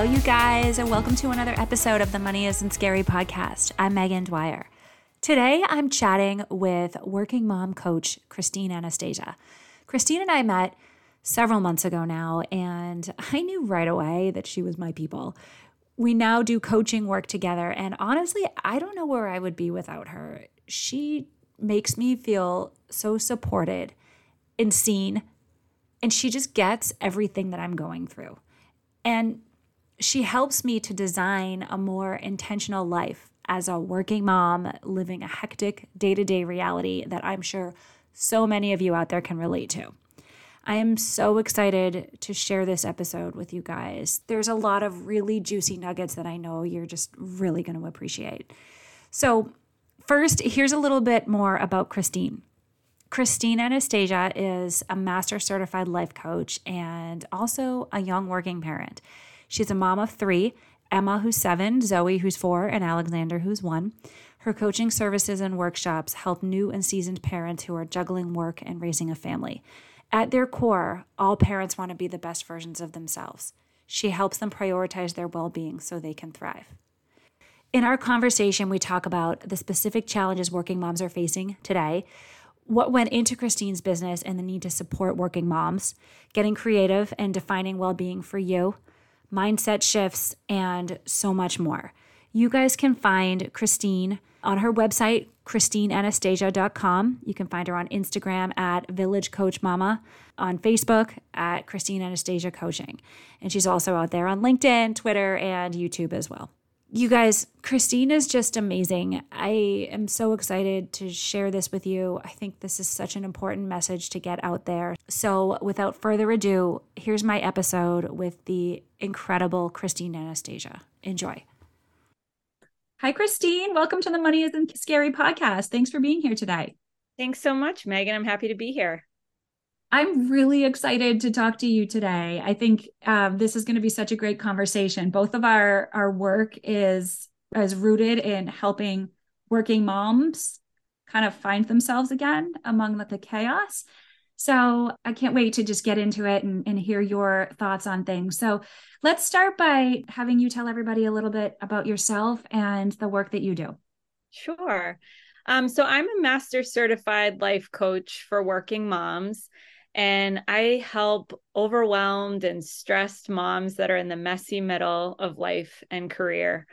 Hello, you guys, and welcome to another episode of the Money Isn't Scary podcast. I'm Megan Dwyer. Today, I'm chatting with working mom coach Christine Anastasia. Christine and I met several months ago now, and I knew right away that she was my people. We now do coaching work together, and honestly, I don't know where I would be without her. She makes me feel so supported and seen, and she just gets everything that I'm going through. And she helps me to design a more intentional life as a working mom living a hectic day to day reality that I'm sure so many of you out there can relate to. I am so excited to share this episode with you guys. There's a lot of really juicy nuggets that I know you're just really going to appreciate. So, first, here's a little bit more about Christine. Christine Anastasia is a master certified life coach and also a young working parent. She's a mom of three Emma, who's seven, Zoe, who's four, and Alexander, who's one. Her coaching services and workshops help new and seasoned parents who are juggling work and raising a family. At their core, all parents want to be the best versions of themselves. She helps them prioritize their well being so they can thrive. In our conversation, we talk about the specific challenges working moms are facing today, what went into Christine's business and the need to support working moms, getting creative and defining well being for you, mindset shifts, and so much more. You guys can find Christine on her website, christineanastasia.com. You can find her on Instagram at Village Coach Mama, on Facebook at Christine Anastasia Coaching. And she's also out there on LinkedIn, Twitter, and YouTube as well. You guys, Christine is just amazing. I am so excited to share this with you. I think this is such an important message to get out there. So, without further ado, here's my episode with the incredible Christine Anastasia. Enjoy. Hi, Christine. Welcome to the Money Isn't Scary podcast. Thanks for being here today. Thanks so much, Megan. I'm happy to be here. I'm really excited to talk to you today. I think um, this is going to be such a great conversation. Both of our our work is is rooted in helping working moms kind of find themselves again among the, the chaos. So I can't wait to just get into it and, and hear your thoughts on things. So let's start by having you tell everybody a little bit about yourself and the work that you do. Sure. Um, so I'm a master certified life coach for working moms and I help overwhelmed and stressed moms that are in the messy middle of life and career.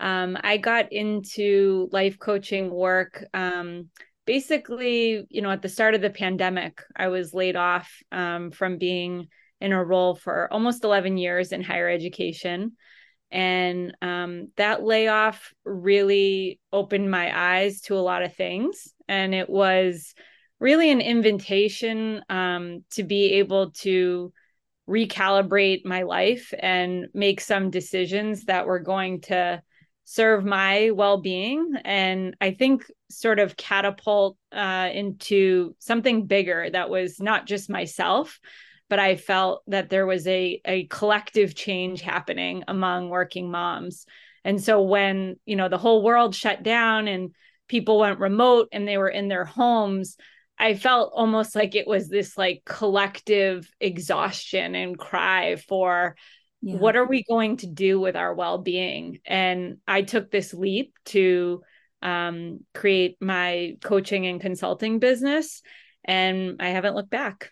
Um, I got into life coaching work um, basically, you know, at the start of the pandemic. I was laid off um, from being in a role for almost 11 years in higher education. And um, that layoff really opened my eyes to a lot of things. And it was really an invitation um, to be able to recalibrate my life and make some decisions that were going to serve my well-being. And i think sort of catapult uh, into something bigger that was not just myself but i felt that there was a, a collective change happening among working moms. And so when you know the whole world shut down and people went remote and they were in their homes I felt almost like it was this like collective exhaustion and cry for yeah. what are we going to do with our well-being and I took this leap to um, create my coaching and consulting business and I haven't looked back.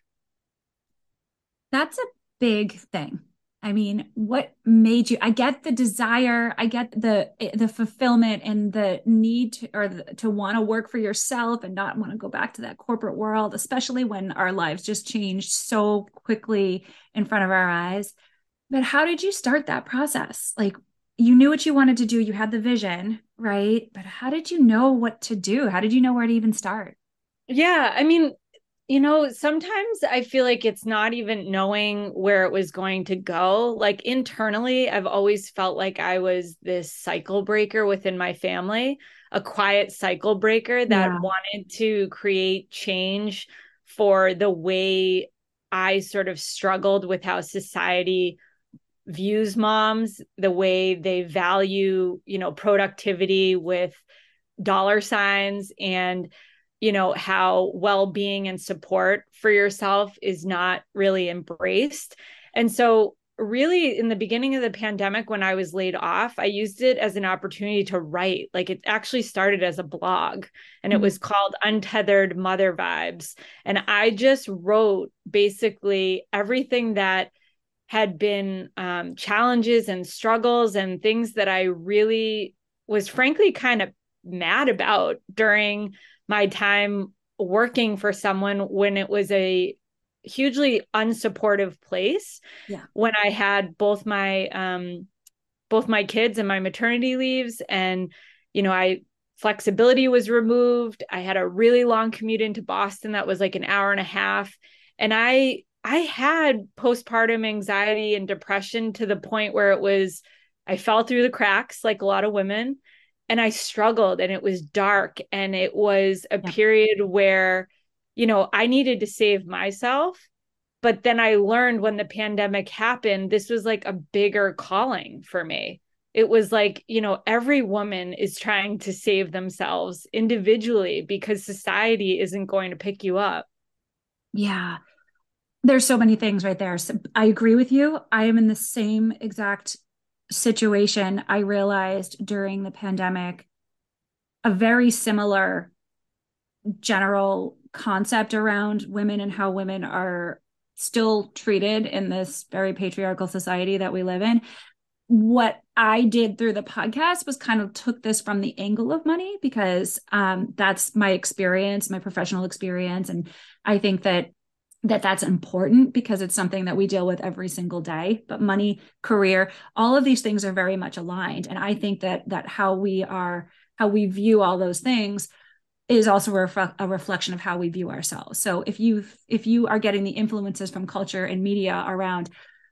That's a big thing. I mean, what made you? I get the desire, I get the the fulfillment and the need to, or the, to want to work for yourself and not want to go back to that corporate world, especially when our lives just changed so quickly in front of our eyes. But how did you start that process? Like you knew what you wanted to do, you had the vision, right? But how did you know what to do? How did you know where to even start? Yeah, I mean, you know, sometimes I feel like it's not even knowing where it was going to go. Like internally, I've always felt like I was this cycle breaker within my family, a quiet cycle breaker that yeah. wanted to create change for the way I sort of struggled with how society views moms, the way they value, you know, productivity with dollar signs and you know how well-being and support for yourself is not really embraced. And so really in the beginning of the pandemic when i was laid off i used it as an opportunity to write. Like it actually started as a blog and it mm-hmm. was called untethered mother vibes. And i just wrote basically everything that had been um, challenges and struggles and things that i really was frankly kind of mad about during my time working for someone when it was a hugely unsupportive place. Yeah. When i had both my um both my kids and my maternity leaves and you know i flexibility was removed. I had a really long commute into boston that was like an hour and a half. And i i had postpartum anxiety and depression to the point where it was i fell through the cracks like a lot of women and I struggled and it was dark and it was a yeah. period where you know I needed to save myself but then I learned when the pandemic happened this was like a bigger calling for me. It was like you know every woman is trying to save themselves individually because society isn't going to pick you up. Yeah. There's so many things right there. So i agree with you. I am in the same exact situation, I realized during the pandemic a very similar general concept around women and how women are still treated in this very patriarchal society that we live in. What I did through the podcast was kind of took this from the angle of money because um, that's my experience, my professional experience. And I think that that that's important because it's something that we deal with every single day. But money career all of these things are very much aligned. And i think that that how we are how we view all those things is also a, ref- a reflection of how we view ourselves. So if you if you are getting the influences from culture and media around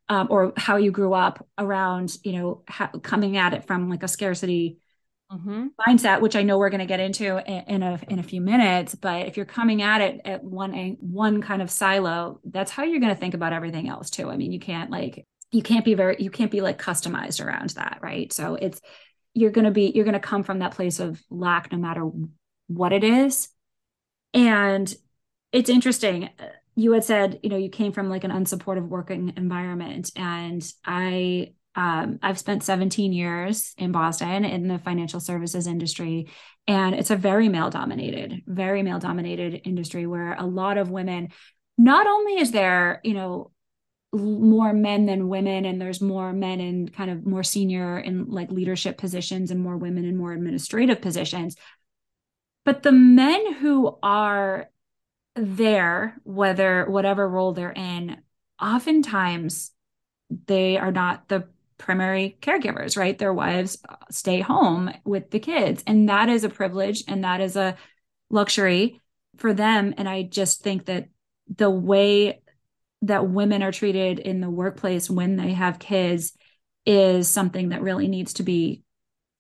um, or how you grew up around you know ha- coming at it from like a scarcity mm-hmm. mindset, which I know we're going to get into in, in, a in a few minutes. But if you're coming at it at one one kind of silo, that's how you're going to think about everything else too. I mean, you can't like you can't be very you can't be like customized around that, right? So it's you're going to be you're going to come from that place of lack no matter what it is. And it's interesting you had said you know you came from like an unsupportive working environment and i um, I've spent 17 years in Boston in the financial services industry, and it's a very male dominated, very male dominated industry where a lot of women, not only is there, you know, more men than women, and there's more men in kind of more senior and like leadership positions, and more women in more administrative positions. But the men who are there, whether whatever role they're in, oftentimes they are not the primary caregivers, right? Their wives uh, stay home with the kids. And that is a privilege and that is a luxury for them. And I just think that the way that women are treated in the workplace when they have kids is something that really needs to be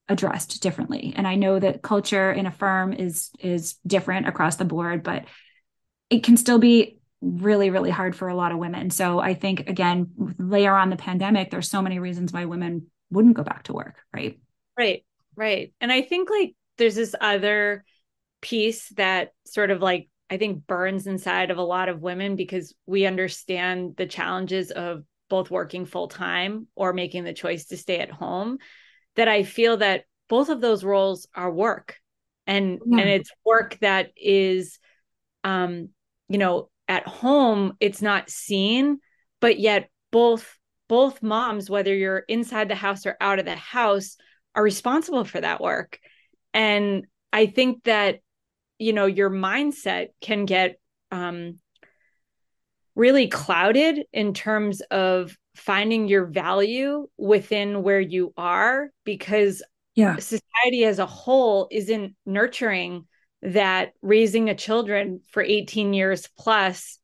addressed differently. And I know that culture in a firm is is different across the board, but it can still be really really hard for a lot of women. So i think again layer on the pandemic there's so many reasons why women wouldn't go back to work right? Right right. And i think like there's this other piece that sort of like i think burns inside of a lot of women because we understand the challenges of both working full time or making the choice to stay at home that i feel that both of those roles are work. And yeah. and it's work that is um you know at home it's not seen but yet both both moms whether you're inside the house or out of the house are responsible for that work. And i think that you know your mindset can get um really clouded in terms of finding your value within where you are because yeah. society as a whole isn't nurturing that raising a children for 18 years plus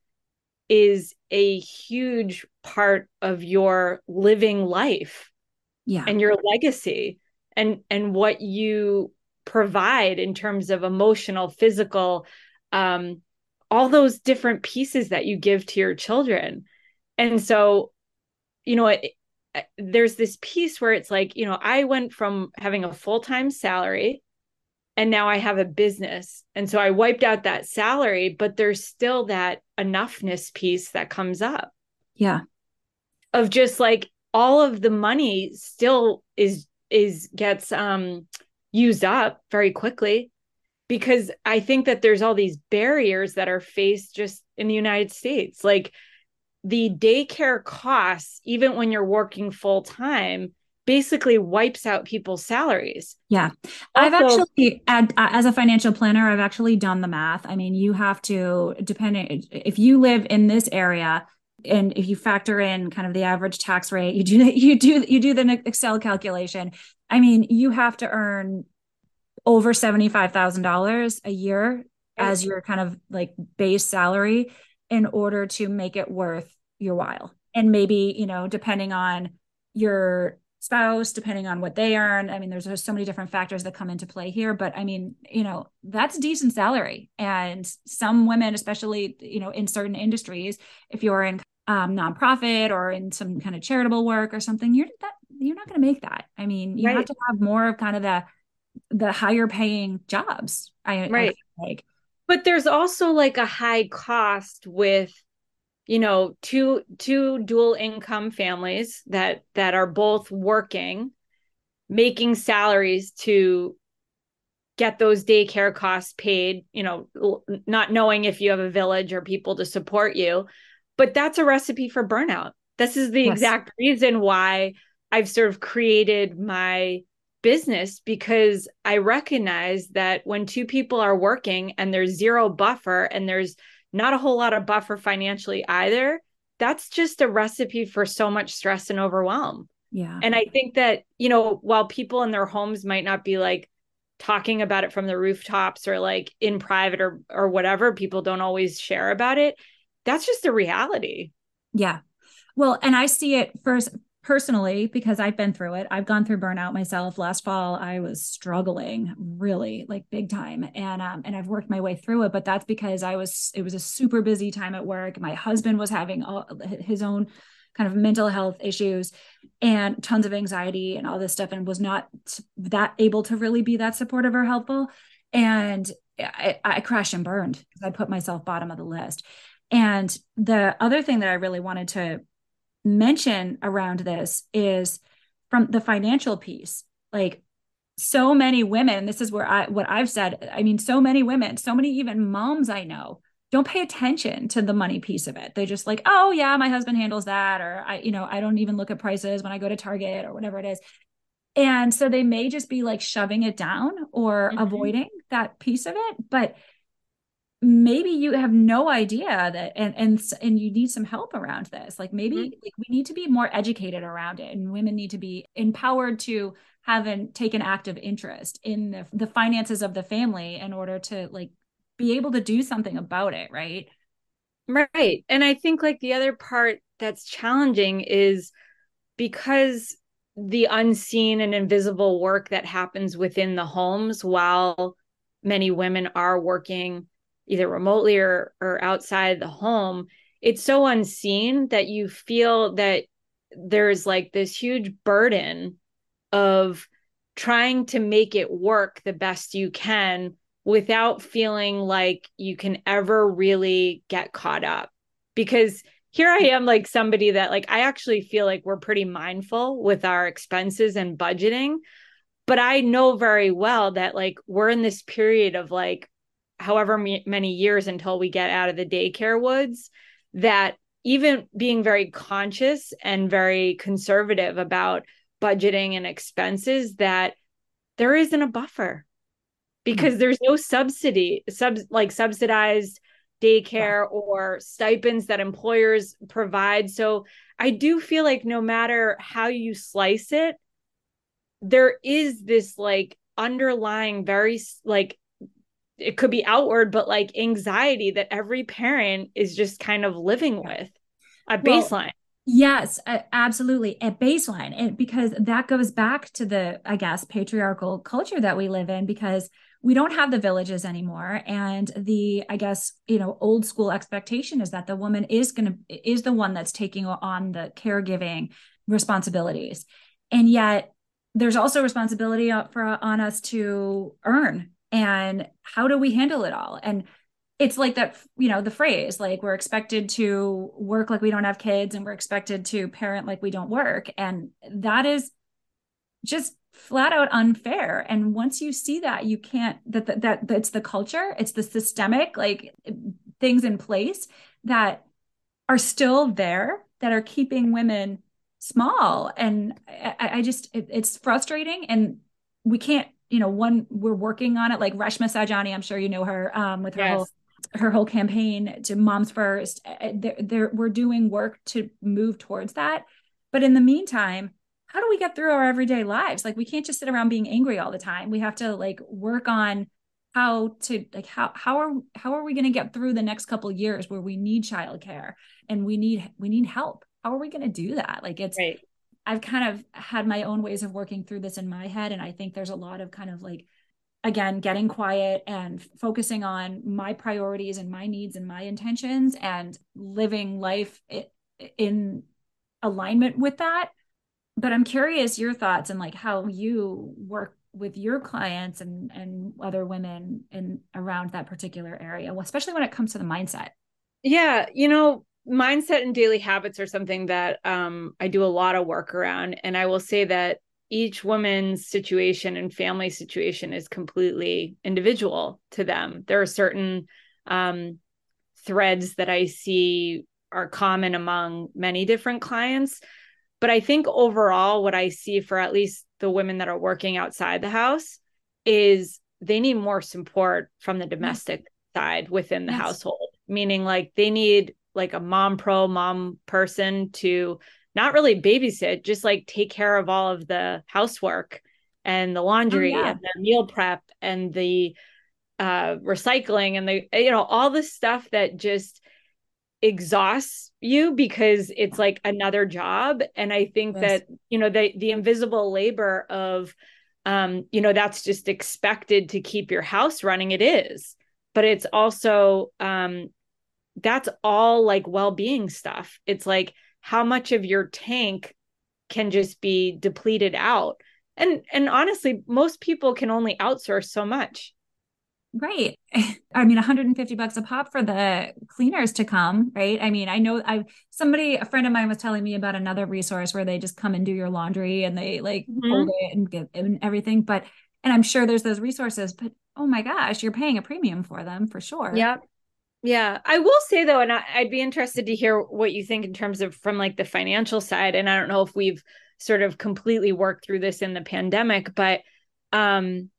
is a huge part of your living life yeah. and your legacy and and what you provide in terms of emotional physical um all those different pieces that you give to your children. And so you know it, there's this piece where it's like you know i went from having a full-time salary and now i have a business. And so i wiped out that salary but there's still that enoughness piece that comes up. Yeah. Of just like all of the money still is is gets um used up very quickly because I think that there's all these barriers that are faced just in the United States. Like the daycare costs, even when you're working full time, basically wipes out people's salaries. Yeah. Also, I've actually, uh, as a financial planner, I've actually done the math. I mean, you have to, depending, if you live in this area, and if you factor in kind of the average tax rate, you do you do you do the Excel calculation. I mean, you have to earn over $75,000 a year as your kind of like base salary in order to make it worth your while. And maybe, you know, depending on your spouse, depending on what they earn. I mean, there's, there's so many different factors that come into play here, but I mean, you know, that's a decent salary. And some women, especially, you know, in certain industries, if you're in um, nonprofit or in some kind of charitable work or something, you're that you're not going to make that. I mean, you right. have to have more of kind of the the higher paying jobs. I right. I like. But there's also like a high cost with you know two two dual income families that that are both working making salaries to get those daycare costs paid you know not knowing if you have a village or people to support you but that's a recipe for burnout this is the yes. exact reason why i've sort of created my business because I recognize that when two people are working and there's zero buffer and there's not a whole lot of buffer financially either, that's just a recipe for so much stress and overwhelm. Yeah. And I think that, you know, while people in their homes might not be like talking about it from the rooftops or like in private or or whatever, people don't always share about it. That's just the reality. Yeah. Well, and I see it first personally because I've been through it. I've gone through burnout myself. Last fall, I was struggling really like big time, and um, and I've worked my way through it. But that's because I was it was a super busy time at work. My husband was having all, his own kind of mental health issues and tons of anxiety and all this stuff, and was not that able to really be that supportive or helpful. And I, I crashed and burned because I put myself bottom of the list. And the other thing that I really wanted to mention around this is from the financial piece. Like so many women this is where i what i've said i mean so many women so many even moms i know don't pay attention to the money piece of it. They just like oh yeah my husband handles that or i you know i don't even look at prices when i go to target or whatever it is. And so they may just be like shoving it down or mm-hmm. avoiding that piece of it but maybe you have no idea that and and and you need some help around this like maybe mm-hmm. like we need to be more educated around it and women need to be empowered to have and take an active interest in the, the finances of the family in order to like be able to do something about it right right and i think like the other part that's challenging is because the unseen and invisible work that happens within the homes while many women are working either remotely or or outside the home it's so unseen that you feel that there's like this huge burden of trying to make it work the best you can without feeling like you can ever really get caught up. Because here I am like somebody that like I actually feel like we're pretty mindful with our expenses and budgeting but I know very well that like we're in this period of like however many years until we get out of the daycare woods that even being very conscious and very conservative about budgeting and expenses that there isn't a buffer because mm-hmm. there's no subsidy sub like subsidized daycare yeah. or stipends that employers provide so i do feel like no matter how you slice it there is this like underlying very like it could be outward, but like anxiety that every parent is just kind of living with a baseline. Well, yes, absolutely. A baseline. And because that goes back to the, I guess, patriarchal culture that we live in, because we don't have the villages anymore and the i guess you know old school expectation is that the woman is going to is the one that's taking on the caregiving responsibilities and yet there's also responsibility uh, for on us to earn and how do we handle it all? And it's like that you know the phrase like we're expected to work like we don't have kids and we're expected to parent like we don't work. And that is just flat out unfair. And once you see that you can't that that, that that's the culture it's the systemic like things in place that are still there that are keeping women small. And i, I just it, it's frustrating and we can't you know one we're working on it like reshma saujani i'm sure you know her um with her yes. whole her whole campaign to moms first they're, they're, we're doing work to move towards that. But in the meantime how do we get through our everyday lives? Like we can't just sit around being angry all the time. We have to like work on how to like how how are how are we going to get through the next couple years where we need childcare and we need we need help? How are we going to do that? Like it's right. I've kind of had my own ways of working through this in my head and i think there's a lot of kind of like again getting quiet and focusing on my priorities and my needs and my intentions and living life in alignment with that but I'm curious your thoughts and like how you work with your clients and and other women in around that particular area, especially when it comes to the mindset. Yeah, you know, mindset and daily habits are something that um, I do a lot of work around, and I will say that each woman's situation and family situation is completely individual to them. There are certain um, threads that I see are common among many different clients but I think overall, what I see for at least the women that are working outside the house is they need more support from the domestic yes. side within the yes. household, meaning like they need like a mom pro mom person to not really babysit, just like take care of all of the housework and the laundry oh, yeah. and the meal prep and the uh recycling and the you know all the stuff that just exhausts you because it's like another job and i think yes. that you know the the invisible labor of um you know that's just expected to keep your house running it is but it's also um that's all like well-being stuff it's like how much of your tank can just be depleted out and and honestly most people can only outsource so much Right. I mean, 150 bucks a pop for the cleaners to come, right? I mean, I know I somebody, a friend of mine was telling me about another resource where they just come and do your laundry and they like mm-hmm. hold it and get and everything. But and I'm sure there's those resources, but oh my gosh, you're paying a premium for them for sure. Yeah. Yeah. I will say though, and I, I'd be interested to hear what you think in terms of from like the financial side. And I don't know if we've sort of completely worked through this in the pandemic, but um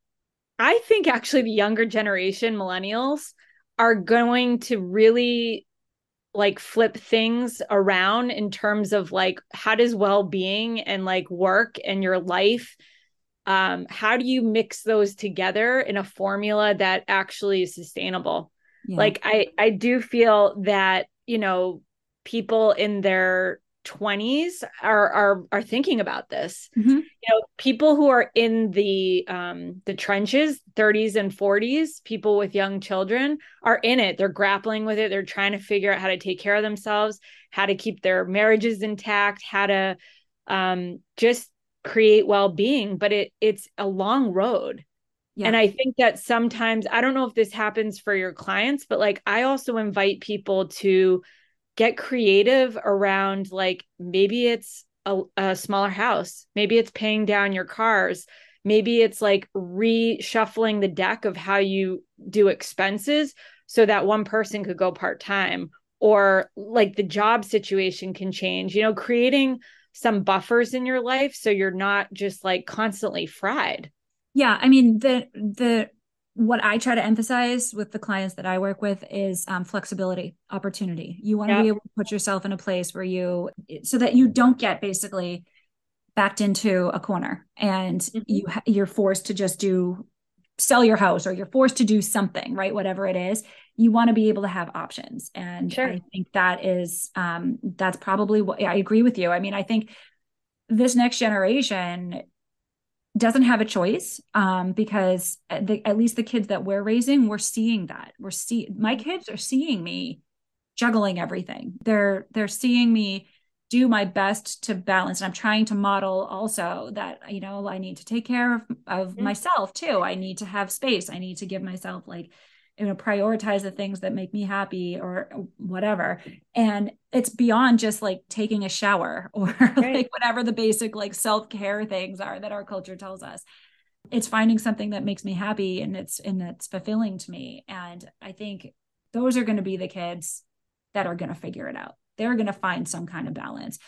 I think actually the younger generation, millennials, are going to really like flip things around in terms of like how does well-being and like work and your life um how do you mix those together in a formula that actually is sustainable yeah. like i i do feel that you know people in their 20s are are are thinking about this. Mm-hmm. you know people who are in the um the trenches 30s and 40s people with young children are in it. They're grappling with it. They're trying to figure out how to take care of themselves how to keep their marriages intact how to um just create well-being. But it it's a long road yeah. and i think that sometimes i don't know if this happens for your clients but like i also invite people to get creative around like maybe it's a, a smaller house, maybe it's paying down your cars, maybe it's like reshuffling the deck of how you do expenses so that one person could go part time or like the job situation can change, you know, creating some buffers in your life so you're not just like constantly fried. Yeah, I mean the the what I try to emphasize with the clients that I work with is um, flexibility, opportunity. You want to be able to put yourself in a place where you, so that you don't get basically backed into a corner and mm-hmm. you you're forced to just do sell your house or you're forced to do something, right? Whatever it is, you want to be able to have options. And sure. I think that is, um, that's probably what I agree with you. I mean, I think this next generation doesn't have a choice um, because the, at least the kids that we're raising, we're seeing that. We're see my kids are seeing me juggling everything. They're they're seeing me do my best to balance and i'm trying to model also that you know i need to take care of, of mm-hmm. myself too i need to have space i need to give myself like you know prioritize the things that make me happy or whatever. And it's beyond just like taking a shower or right. like whatever the basic like self-care things are that our culture tells us. It's finding something that makes me happy and it's and it's fulfilling to me. And i think those are going to be the kids that are going to figure it out. They're going to find some kind of balance.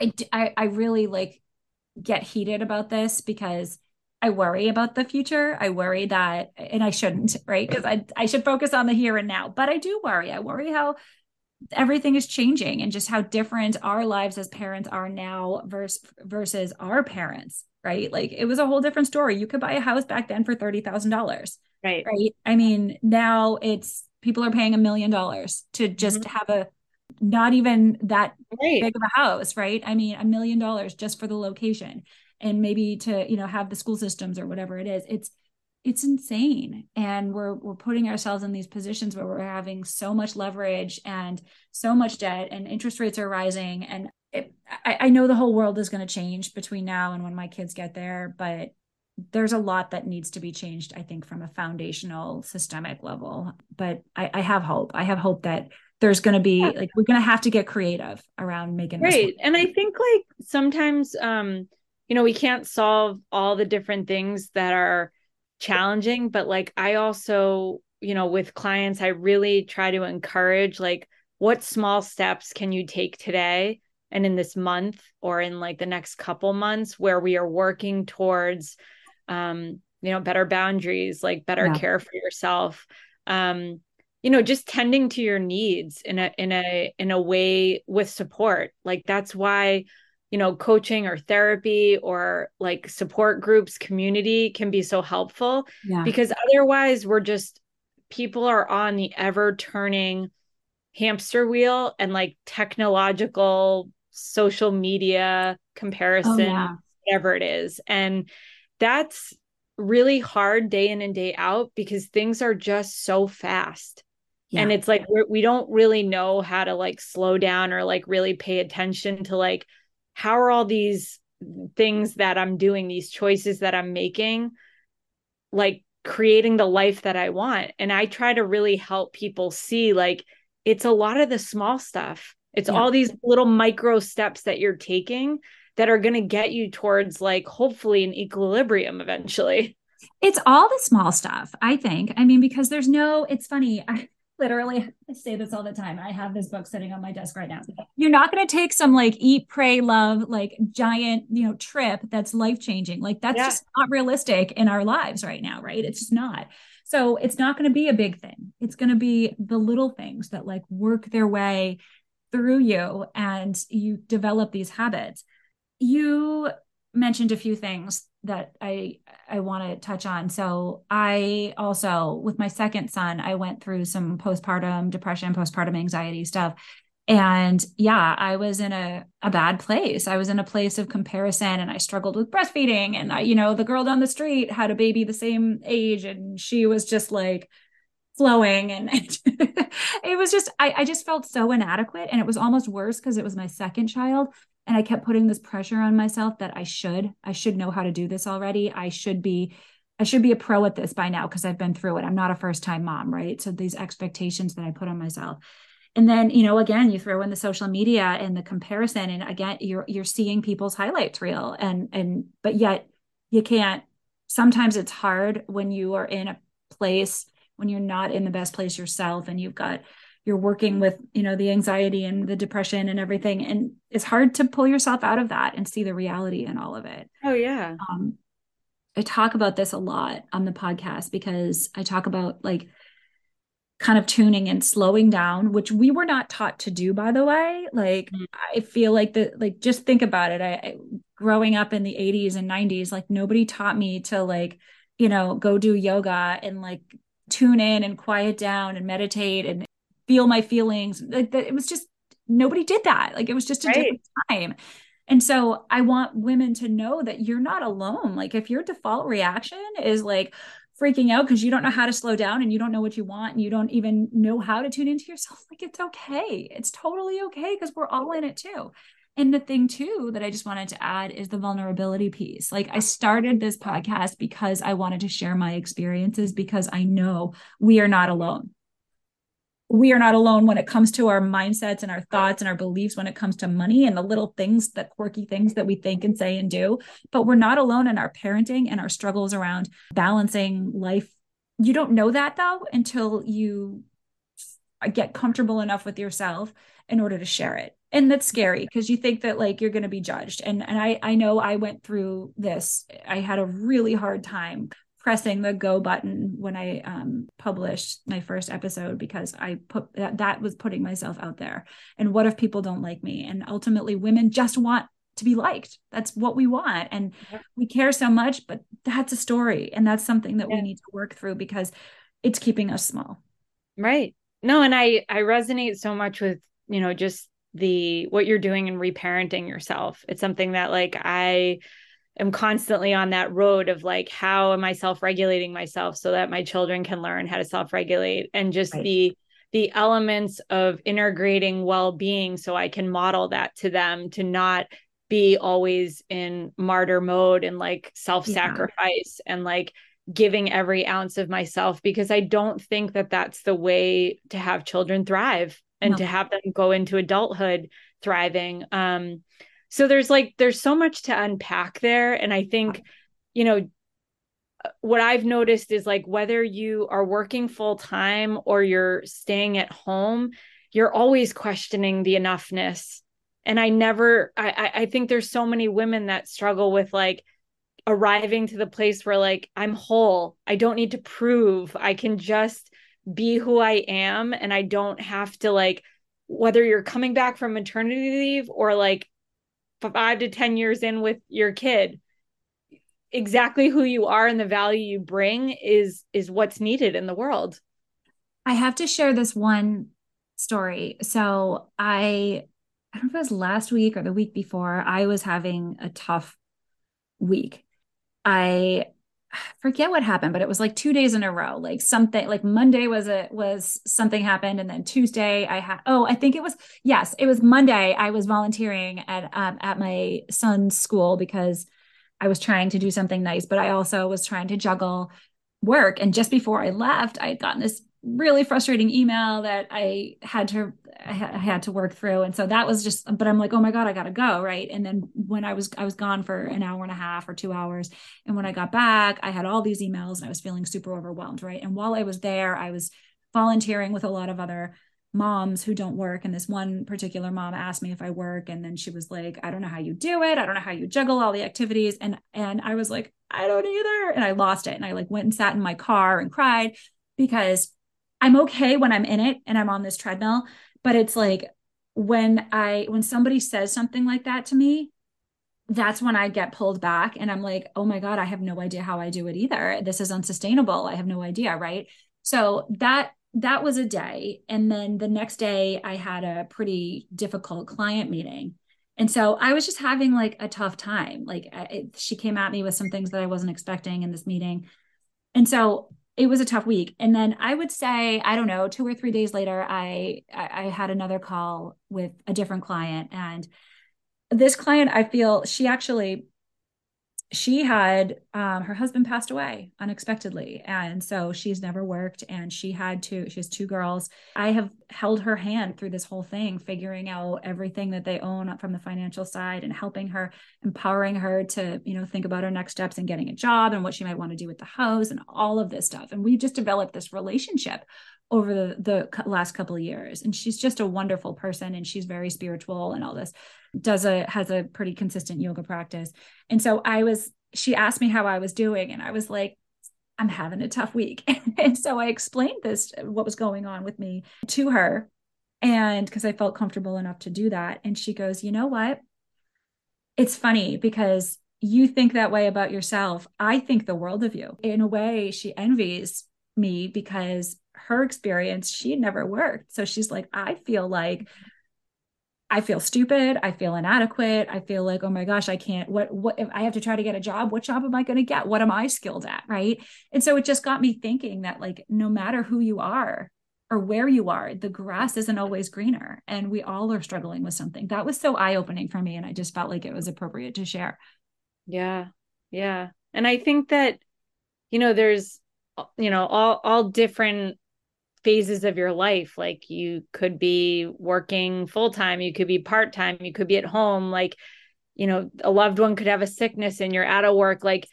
I, I, I really like get heated about this because I worry about the future. I worry that, and I shouldn't, right? Because I, I should focus on the here and now. But I do worry. I worry how everything is changing and just how different our lives as parents are now versus versus our parents, right? Like it was a whole different story. You could buy a house back then for thirty thousand dollars, right? Right. I mean, now it's people are paying a million dollars to just mm-hmm. have a not even that right. big of a house, right? I mean, a million dollars just for the location and maybe to, you know, have the school systems or whatever it is. It's it's insane. And we're we're putting ourselves in these positions where we're having so much leverage and so much debt and interest rates are rising. And it, I, I know the whole world is going to change between now and when my kids get there, but there's a lot that needs to be changed, I think, from a foundational systemic level. But I, I have hope. I have hope that there's going to be yeah. like we're going to have to get creative around making right and i think like sometimes um you know we can't solve all the different things that are challenging but like i also you know with clients i really try to encourage like what small steps can you take today and in this month or in like the next couple months where we are working towards um you know better boundaries like better yeah. care for yourself um you know just tending to your needs in a in a in a way with support like that's why you know coaching or therapy or like support groups community can be so helpful yeah. because otherwise we're just people are on the ever turning hamster wheel and like technological social media oh, comparison oh, yeah. whatever it is and that's really hard day in and day out because things are just so fast yeah. and it's like we're, we don't really know how to like slow down or like really pay attention to like how are all these things that i'm doing these choices that i'm making like creating the life that i want? And i try to really help people see like it's a lot of the small stuff. It's yeah. all these little micro steps that you're taking that are going to get you towards like hopefully an equilibrium eventually. It's all the small stuff i think. I mean because there's no it's funny I, literally I say this all the time. I have this book sitting on my desk right now. You're not going to take some like eat, pray, love, like giant, you know, trip that's life changing. Like that's yeah. just not realistic in our lives right now, right? It's just not. So it's not going to be a big thing. It's going to be the little things that like work their way through you and you develop these habits. You mentioned a few things that I I want to touch on. So I also with my second son, I went through some postpartum depression, postpartum anxiety stuff. And yeah, I was in a, a bad place. I was in a place of comparison and I struggled with breastfeeding. And I, you know, the girl down the street had a baby the same age and she was just like flowing. And it was just, I, I just felt so inadequate. And it was almost worse because it was my second child and i kept putting this pressure on myself that i should i should know how to do this already. I should be i should be a pro at this by now because i've been through it. I'm not a first time mom right? So these expectations that i put on myself. And then you know again you throw in the social media and the comparison and again you're you're seeing people's highlights reel and and but yet you can't sometimes it's hard when you are in a place when you're not in the best place yourself and you've got you're working with you know the anxiety and the depression and everything. And it's hard to pull yourself out of that and see the reality in all of it. Oh yeah. Um, i talk about this a lot on the podcast because i talk about like kind of tuning and slowing down which we were not taught to do by the way. Like mm-hmm. i feel like the like just think about it. I, I growing up in the 80s and 90s like nobody taught me to like you know, go do yoga and like tune in and quiet down and meditate and feel my feelings. Like it was just nobody did that. Like it was just a right. different time. And so I want women to know that you're not alone. Like if your default reaction is like freaking out because you don't know how to slow down and you don't know what you want and you don't even know how to tune into yourself, like it's okay. It's totally okay because we're all in it too. And the thing too that I just wanted to add is the vulnerability piece. Like I started this podcast because I wanted to share my experiences because I know we are not alone we are not alone when it comes to our mindsets and our thoughts and our beliefs when it comes to money and the little things the quirky things that we think and say and do. But we're not alone in our parenting and our struggles around balancing life. You don't know that though until you get comfortable enough with yourself in order to share it. And that's scary because you think that like you're going to be judged. And and I I know I went through this. I had a really hard time pressing the go button when I um, published my first episode because I put that that was putting myself out there. And what if people don't like me? And ultimately, women just want to be liked. That's what we want, and yeah. we care so much. But that's a story, and that's something that yeah. we need to work through because it's keeping us small. Right. No, and I I resonate so much with you know just the what you're doing in reparenting yourself. It's something that like I am constantly on that road of like how am i self-regulating myself so that my children can learn how to self-regulate and just right. the the elements of integrating well-being so i can model that to them to not be always in martyr mode and like self-sacrifice yeah. and like giving every ounce of myself because i don't think that that's the way to have children thrive and no. to have them go into adulthood thriving um so there's like there's so much to unpack there and i think you know what i've noticed is like whether you are working full time or you're staying at home you're always questioning the enoughness. And i never i i think there's so many women that struggle with like arriving to the place where like i'm whole i don't need to prove i can just be who i am and i don't have to like whether you're coming back from maternity leave or like five to 10 years in with your kid exactly who you are and the value you bring is is what's needed in the world. I have to share this one story. So i i don't know if it was last week or the week before i was having a tough week. I forget what happened, but it was like two days in a row. Like something like Monday was a was something happened, and then Tuesday I had oh I think it was yes it was Monday I was volunteering at um, at my son's school because I was trying to do something nice, but I also was trying to juggle work. And just before I left, I had gotten this really frustrating email that I had to I had to work through. And so that was just but I'm like oh my god I got to go right? And then when I was I was gone for an hour and a half or 2 hours and when I got back I had all these emails and I was feeling super overwhelmed right? And while I was there I was volunteering with a lot of other moms who don't work. And this one particular mom asked me if I work and then she was like I don't know how you do it. I don't know how you juggle all the activities. And and I was like I don't either. And I lost it. And I like went and sat in my car and cried because I'm okay when I'm in it and I'm on this treadmill, but it's like when I when somebody says something like that to me, that's when I get pulled back and I'm like, "Oh my god, I have no idea how I do it either. This is unsustainable. I have no idea, right?" So that that was a day and then the next day I had a pretty difficult client meeting. And so I was just having like a tough time. Like it, she came at me with some things that I wasn't expecting in this meeting. And so it was a tough week. And then i would say i don't know two or three days later i i had another call with a different client. And this client i feel she actually she had um, her husband passed away unexpectedly and so she's never worked and she had to she has two girls. I have held her hand through this whole thing figuring out everything that they own from the financial side and helping her empowering her to you know think about her next steps and getting a job and what she might want to do with the house and all of this stuff. And we just developed this relationship over the, the last couple of years. And she's just a wonderful person and she's very spiritual and all this does a has a pretty consistent yoga practice. And so i was she asked me how i was doing and i was like i'm having a tough week. And so i explained this what was going on with me to her and because i felt comfortable enough to do that. And she goes you know what? It's funny because you think that way about yourself. I think the world of you. In a way, she envies me because her experience, she had never worked. So she's like, I feel like I feel stupid. I feel inadequate. I feel like, oh my gosh, I can't. What, what, if I have to try to get a job, what job am I going to get? What am I skilled at? Right. And so it just got me thinking that, like, no matter who you are or where you are, the grass isn't always greener. And we all are struggling with something. That was so eye opening for me. And I just felt like it was appropriate to share. Yeah. Yeah. And I think that, you know, there's, you know, all, all different phases of your life. Like you could be working full time you could be part time you could be at home. Like you know a loved one could have a sickness and you're out of work. Like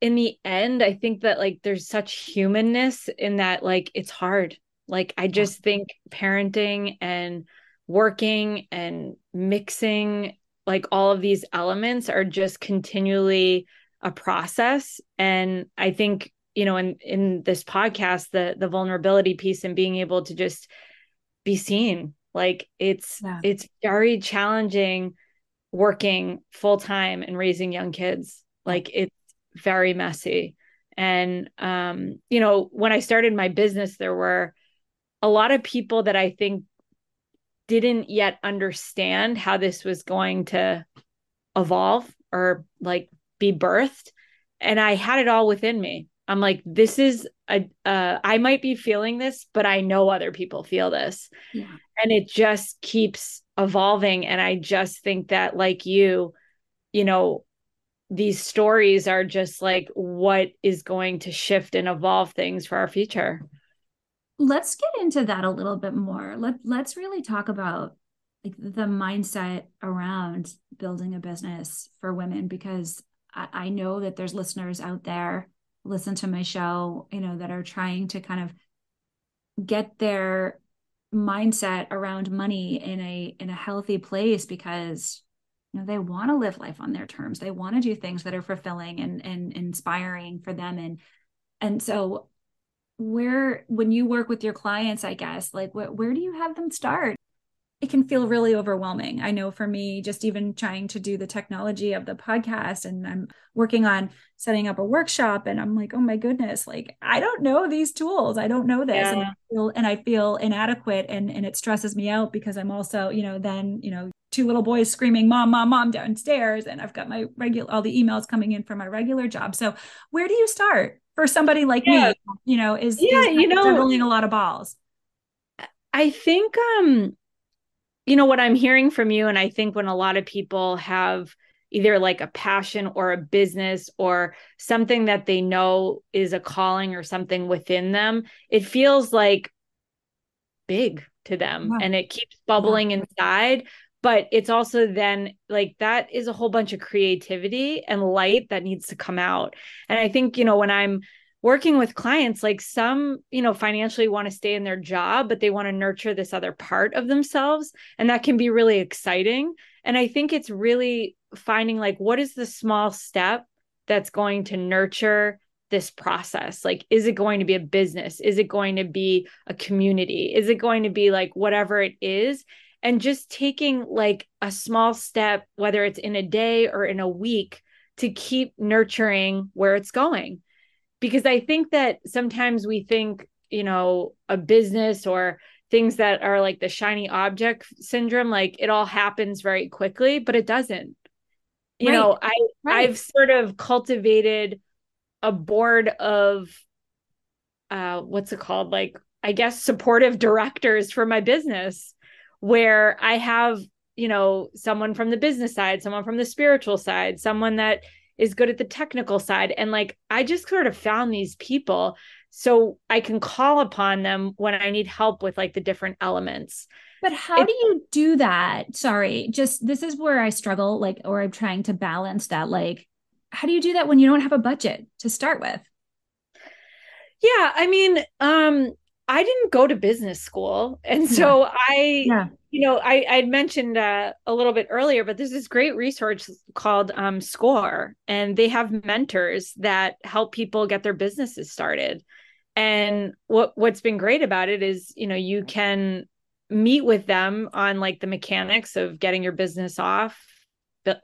in the end i think that like there's such humanness in that like it's hard. Like i just think parenting and working and mixing like all of these elements are just continually a process. And i think you know in in this podcast the the vulnerability piece and being able to just be seen. Like it's yeah. it's very challenging working full time and raising young kids. Like it's very messy. And um you know when i started my business there were a lot of people that i think didn't yet understand how this was going to evolve or like be birthed. And i had it all within me I'm like, this is a, uh, I might be feeling this, but I know other people feel this. Yeah. And it just keeps evolving. And I just think that, like you, you know, these stories are just like what is going to shift and evolve things for our future. Let's get into that a little bit more. Let let's really talk about like the mindset around building a business for women because I, I know that there's listeners out there listen to my show, you know, that are trying to kind of get their mindset around money in a in a healthy place because you know they want to live life on their terms. They want to do things that are fulfilling and and inspiring for them. And and so where when you work with your clients i guess like wh- where do you have them start it can feel really overwhelming. I know for me, just even trying to do the technology of the podcast, and I'm working on setting up a workshop, and I'm like, oh my goodness, like I don't know these tools. I don't know this, yeah. and I feel and I feel inadequate, and and it stresses me out because I'm also, you know, then you know, two little boys screaming, mom, mom, mom downstairs, and I've got my regular all the emails coming in for my regular job. So where do you start for somebody like yeah. me? You know, is yeah, is you know, juggling a lot of balls. I think um you know what i'm hearing from you and i think when a lot of people have either like a passion or a business or something that they know is a calling or something within them it feels like big to them yeah. and it keeps bubbling yeah. inside but it's also then like that is a whole bunch of creativity and light that needs to come out and i think you know when i'm working with clients like some you know financially want to stay in their job but they want to nurture this other part of themselves and that can be really exciting. And i think it's really finding like what is the small step that's going to nurture this process? Like is it going to be a business? Is it going to be a community? Is it going to be like whatever it is? And just taking like a small step whether it's in a day or in a week to keep nurturing where it's going because I think that sometimes we think, you know, a business or things that are like the shiny object syndrome, like it all happens very quickly, but it doesn't. You right. know, I right. I've sort of cultivated a board of uh what's it called? Like I guess supportive directors for my business where I have, you know, someone from the business side, someone from the spiritual side, someone that is good at the technical side. And like, I just sort of found these people so I can call upon them when I need help with like the different elements. But how it, do you do that? Sorry, just this is where I struggle, like, or I'm trying to balance that. Like, how do you do that when you don't have a budget to start with? Yeah, I mean, um, I didn't go to business school. And so yeah. I, yeah. you know, I, I'd mentioned uh, a little bit earlier, but there's this great resource called um, SCORE, and they have mentors that help people get their businesses started. And what what's been great about it is, you know, you can meet with them on like the mechanics of getting your business off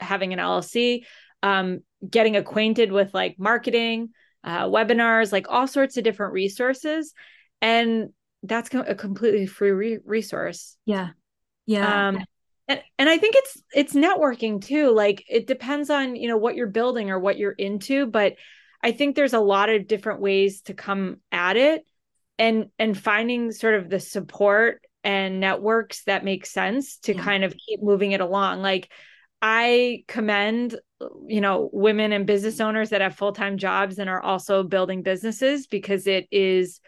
having an LLC, um, getting acquainted with like marketing, uh, webinars, like all sorts of different resources. And that's a completely free re- resource. Yeah. Yeah. Um, and, and I think it's it's networking too. Like it depends on, you know, what you're building or what you're into, but I think there's a lot of different ways to come at it and and finding sort of the support and networks that make sense to yeah. kind of keep moving it along. Like I commend you know women and business owners that have full-time jobs and are also building businesses because it is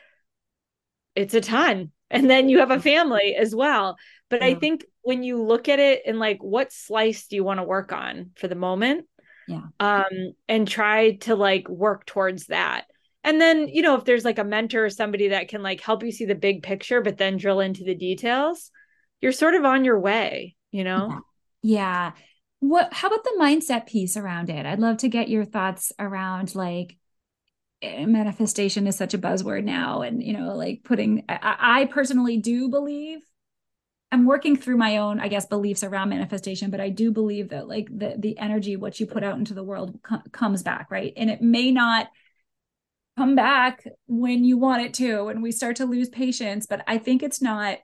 it's a ton. And then you have a family as well. But yeah. i think when you look at it and like what slice do you want to work on for the moment yeah. um and try to like work towards that. And then you know if there's like a mentor or somebody that can like help you see the big picture but then drill into the details you're sort of on your way you know? Yeah, yeah. What how about the mindset piece around it? I'd love to get your thoughts around like Eh, manifestation is such a buzzword now and you know like putting I, I, personally do believe i'm working through my own i guess beliefs around manifestation but i do believe that like the the energy what you put out into the world co- comes back right? And it may not come back when you want it to and we start to lose patience but i think it's not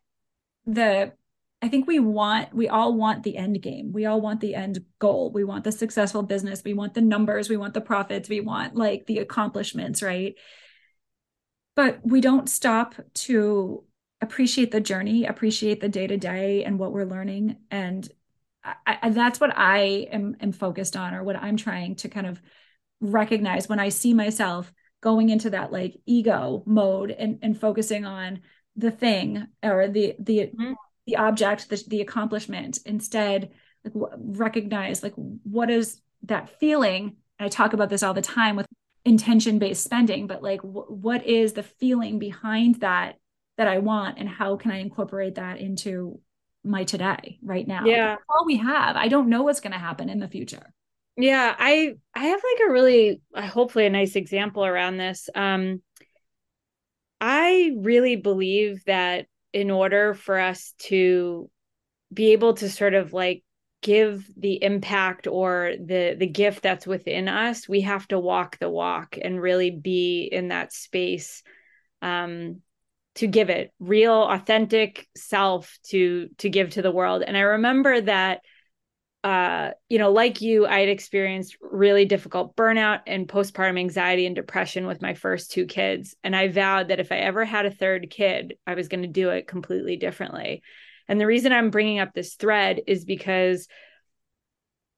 the I think we want, we all want the end game. We all want the end goal. We want the successful business. We want the numbers. We want the profits. We want like the accomplishments, right? But we don't stop to appreciate the journey, appreciate the day to day and what we're learning. And I, I, that's what I am, am focused on, or what I'm trying to kind of recognize when I see myself going into that like ego mode and, and focusing on the thing or the the mm-hmm the object the, the accomplishment. Instead like recognize like what is that feeling? I talk about this all the time with intention based spending but like w- what is the feeling behind that that i want and how can i incorporate that into my today right now? Yeah. All we have. I don't know what's going to happen in the future. Yeah i i have like a really hopefully a nice example around this. Um i really believe that in order for us to be able to sort of like give the impact or the the gift that's within us we have to walk the walk and really be in that space um to give it real authentic self to to give to the world. And i remember that uh, you know, like you, I had experienced really difficult burnout and postpartum anxiety and depression with my first two kids. And I vowed that if I ever had a third kid, I was going to do it completely differently. And the reason I'm bringing up this thread is because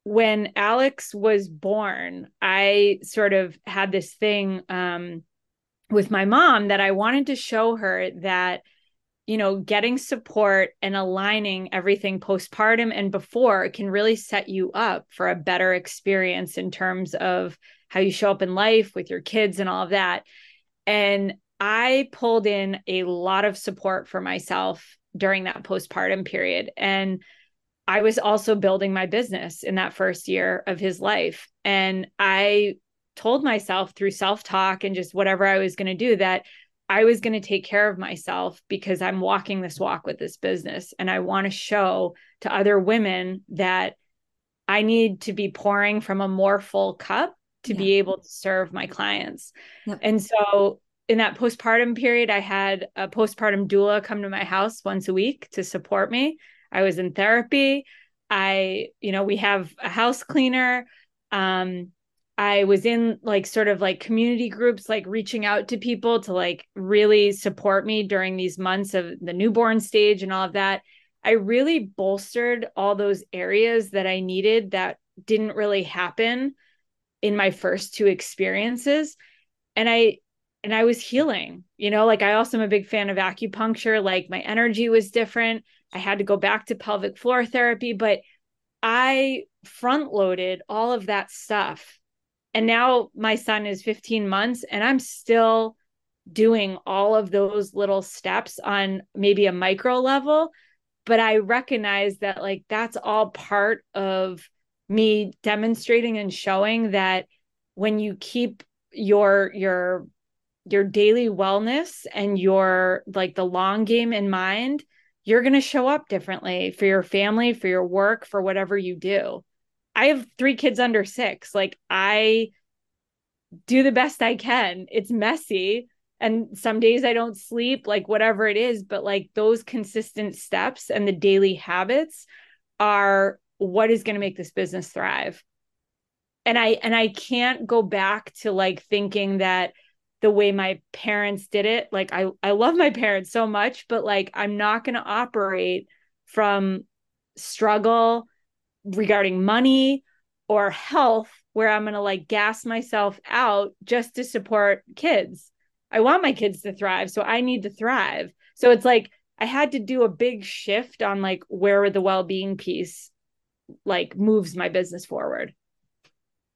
when Alex was born, I sort of had this thing um, with my mom that I wanted to show her that you know, getting support and aligning everything postpartum and before can really set you up for a better experience in terms of how you show up in life with your kids and all of that. And I pulled in a lot of support for myself during that postpartum period. And I was also building my business in that first year of his life. And I told myself through self talk and just whatever I was going to do that I was going to take care of myself because I'm walking this walk with this business. And I want to show to other women that I need to be pouring from a more full cup to yeah. be able to serve my clients. Yep. And so in that postpartum period, I had a postpartum doula come to my house once a week to support me. I was in therapy. I, you know, we have a house cleaner. Um, I was in like sort of like community groups, like reaching out to people to like really support me during these months of the newborn stage and all of that. I really bolstered all those areas that I needed that didn't really happen in my first two experiences. And I, and I was healing, you know, like I also am a big fan of acupuncture. Like my energy was different. I had to go back to pelvic floor therapy, but I front loaded all of that stuff and now my son is 15 months and I'm still doing all of those little steps on maybe a micro level. But I recognize that, like, that's all part of me demonstrating and showing that when you keep your, your, your daily wellness and your like the long game in mind, you're going to show up differently for your family, for your work, for whatever you do. I have three kids under six. Like I do the best I can. It's messy. And some days I don't sleep, like whatever it is, but like those consistent steps and the daily habits are what is going to make this business thrive. And I and I can't go back to like thinking that the way my parents did it, like I I love my parents so much, but like I'm not going to operate from struggle regarding money or health where I'm going to like gas myself out just to support kids. I want my kids to thrive, so I need to thrive. So it's like I had to do a big shift on like where the well-being piece like moves my business forward.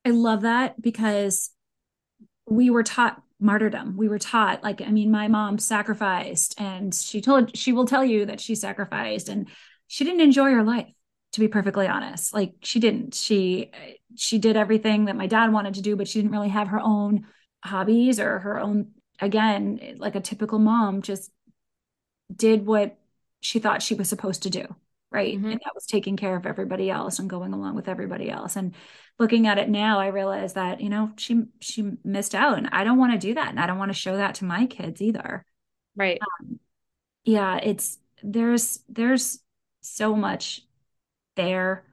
I love that because we were taught martyrdom. We were taught like I mean my mom sacrificed and she told she will tell you that she sacrificed and she didn't enjoy her life to be perfectly honest like she didn't. She she did everything that my dad wanted to do but she didn't really have her own hobbies or her own again like a typical mom just did what she thought she was supposed to do right? Mm-hmm. and that was taking care of everybody else and going along with everybody else. And looking at it now i realize that you know she she missed out and i don't want to do that and i don't want to show that to my kids either. Right. Um, yeah it's there's there's so much there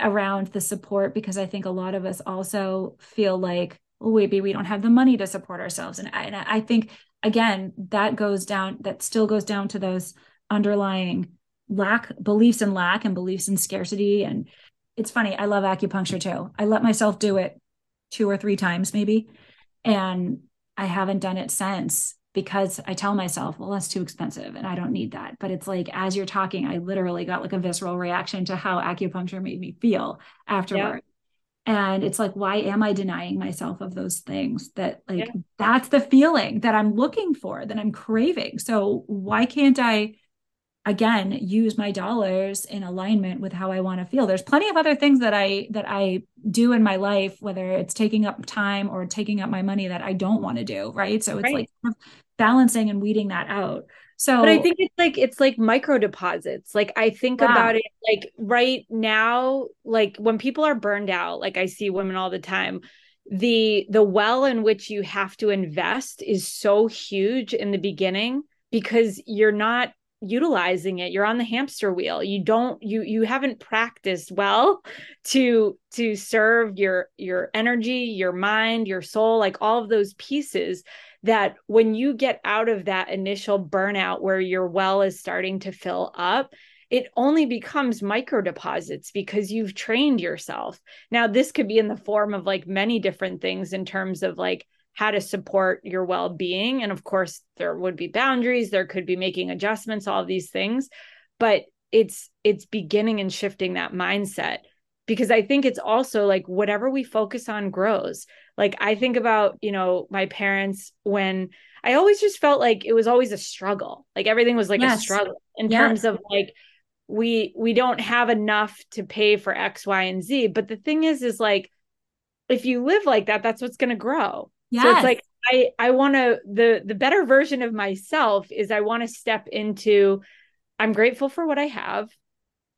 around the support because I think a lot of us also feel like, well, maybe we don't have the money to support ourselves. And I, and I think, again, that goes down, that still goes down to those underlying lack, beliefs in lack and beliefs in scarcity. And it's funny, I love acupuncture too. I let myself do it two or three times maybe. And I haven't done it since because I tell myself, well, that's too expensive and I don't need that. But it's like, as you're talking, I literally got like a visceral reaction to how acupuncture made me feel afterward. And it's like, why am I denying myself of those things that, like, that's the feeling that I'm looking for, that I'm craving? So, why can't I again use my dollars in alignment with how i want to feel there's plenty of other things that i that i do in my life whether it's taking up time or taking up my money that i don't want to do right so it's right. like balancing and weeding that out. So but i think it's like it's like micro deposits. Like i think yeah. about it like right now like when people are burned out like i see women all the time the the well in which you have to invest is so huge in the beginning because you're not utilizing it. You're on the hamster wheel. You don't you you haven't practiced well to to serve your your energy your mind your soul like all of those pieces that when you get out of that initial burnout where your well is starting to fill up it only becomes micro deposits because you've trained yourself. Now this could be in the form of like many different things in terms of like how to support your well-being. And of course there would be boundaries there could be making adjustments all these things. But it's it's beginning and shifting that mindset because i think it's also like whatever we focus on grows like i think about you know my parents when i always just felt like it was always a struggle like everything was like yes. a struggle in yes. terms of like we we don't have enough to pay for x y and z but the thing is is like if you live like that that's what's going to grow Yes. So it's like I I want to the the better version of myself is I want to step into I'm grateful for what I have.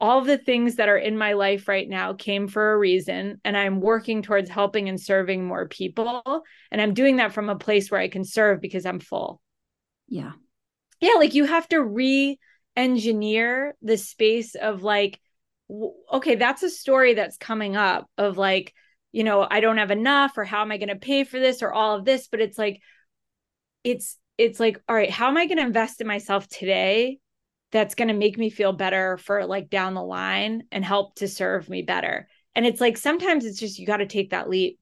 All of the things that are in my life right now came for a reason and I'm working towards helping and serving more people and I'm doing that from a place where I can serve because I'm full. Yeah. Yeah, like you have to re-engineer the space of like okay, that's a story that's coming up of like you know, I don't have enough or how am I going to pay for this or all of this, but it's like it's it's like all right, how am I going to invest in myself today that's going to make me feel better for like down the line and help to serve me better. And it's like sometimes it's just you got to take that leap.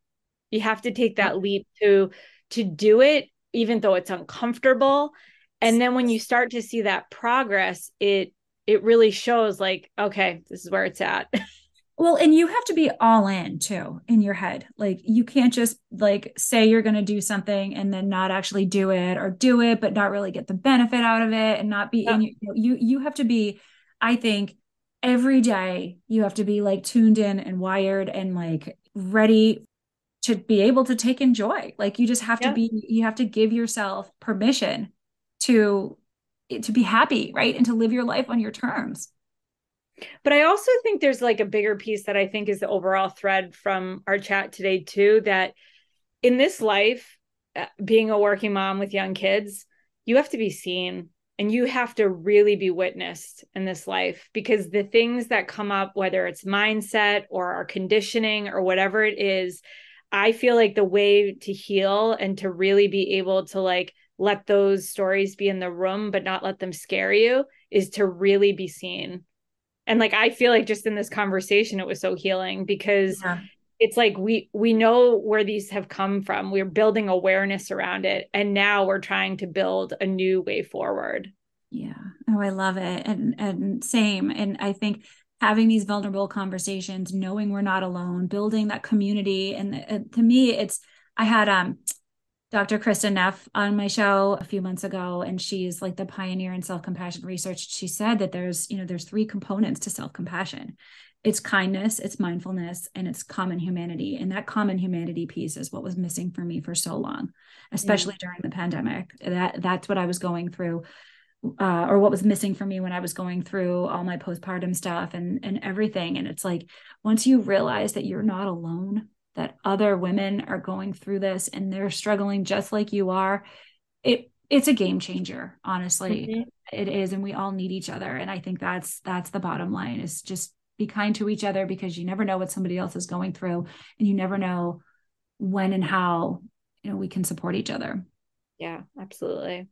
You have to take that leap to to do it even though it's uncomfortable. And then when you start to see that progress, it it really shows like okay, this is where it's at. Well, and you have to be all in too in your head. Like you can't just like say you're going to do something and then not actually do it or do it but not really get the benefit out of it and not be yeah. in you, you you have to be I think every day you have to be like tuned in and wired and like ready to be able to take in joy. Like you just have yeah. to be you have to give yourself permission to to be happy, right? And to live your life on your terms. But I also think there's like a bigger piece that I think is the overall thread from our chat today, too, that in this life, uh, being a working mom with young kids, you have to be seen and you have to really be witnessed in this life because the things that come up, whether it's mindset or our conditioning or whatever it is, I feel like the way to heal and to really be able to like let those stories be in the room, but not let them scare you is to really be seen. And like, I feel like just in this conversation, it was so healing because yeah. it's like we we know where these have come from. We're building awareness around it. And now we're trying to build a new way forward. Yeah. Oh i love it. And and same. And i think having these vulnerable conversations knowing we're not alone building that community. And uh, to me it's i had um Dr. Kristin Neff on my show a few months ago, and she's like the pioneer in self-compassion research. She said that there's, you know, there's three components to self-compassion it's kindness, it's mindfulness, and it's common humanity. And that common humanity piece is what was missing for me for so long, especially during the pandemic. That that's what I was going through, uh, or what was missing for me when I was going through all my postpartum stuff and and everything. And it's like once you realize that you're not alone, that other women are going through this and they're struggling just like you are, it it's a game changer honestly. Mm-hmm. it is and we all need each other. And i think that's that's the bottom line is just be kind to each other because you never know what somebody else is going through and you never know when and how you know we can support each other. Yeah absolutely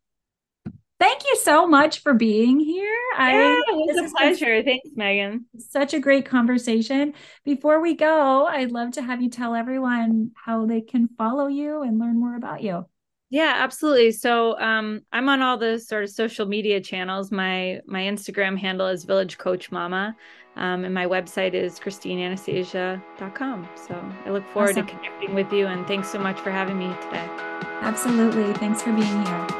thank you so much for being here yeah, I, it was a pleasure thanks megan such a great conversation before we go i'd love to have you tell everyone how they can follow you and learn more about you yeah, absolutely. So um, I'm on all the sort of social media channels. My my Instagram handle is Village Coach Mama, um, and my website is christineanastasia.com. So I look forward awesome. to connecting with you, and thanks so much for having me today. Absolutely. Thanks for being here.